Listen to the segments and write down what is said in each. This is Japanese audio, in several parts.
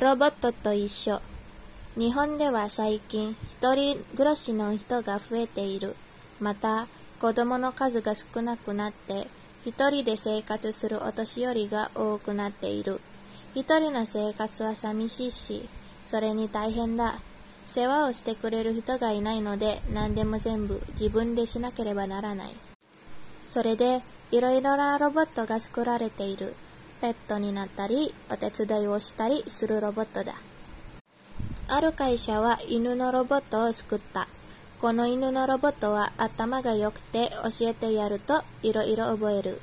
ロボットと一緒。日本では最近、一人暮らしの人が増えている。また、子供の数が少なくなって、一人で生活するお年寄りが多くなっている。一人の生活は寂しいし、それに大変だ。世話をしてくれる人がいないので、何でも全部自分でしなければならない。それで、いろいろなロボットが作られている。ペットになったり、お手伝いをしたりするロボットだ。ある会社は犬のロボットを作った。この犬のロボットは頭が良くて教えてやるといろいろ覚える。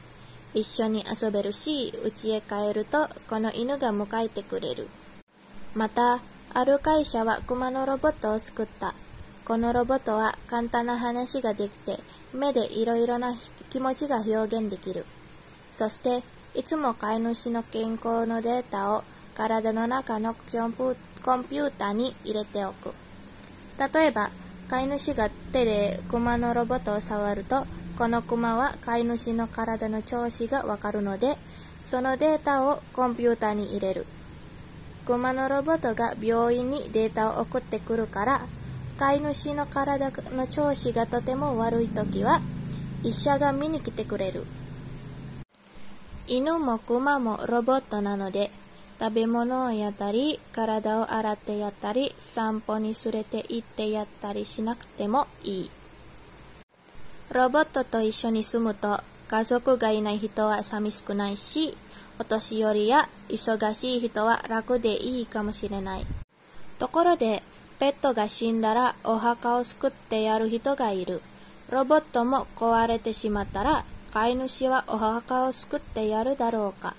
一緒に遊べるし、家へ帰るとこの犬が迎えてくれる。また、ある会社は熊のロボットを作った。このロボットは簡単な話ができて、目でいろいろな気持ちが表現できる。そして、いつも飼い主の健康のデータを体の中のコンピューターに入れておく。例えば、飼い主が手でクマのロボットを触ると、このクマは飼い主の体の調子がわかるので、そのデータをコンピュータに入れる。クマのロボットが病院にデータを送ってくるから、飼い主の体の調子がとても悪い時は、医者が見に来てくれる。犬も熊もロボットなので、食べ物をやったり、体を洗ってやったり、散歩に連れて行ってやったりしなくてもいい。ロボットと一緒に住むと、家族がいない人は寂しくないし、お年寄りや忙しい人は楽でいいかもしれない。ところで、ペットが死んだらお墓を作ってやる人がいる。ロボットも壊れてしまったら飼い主はお墓を救ってやるだろうか。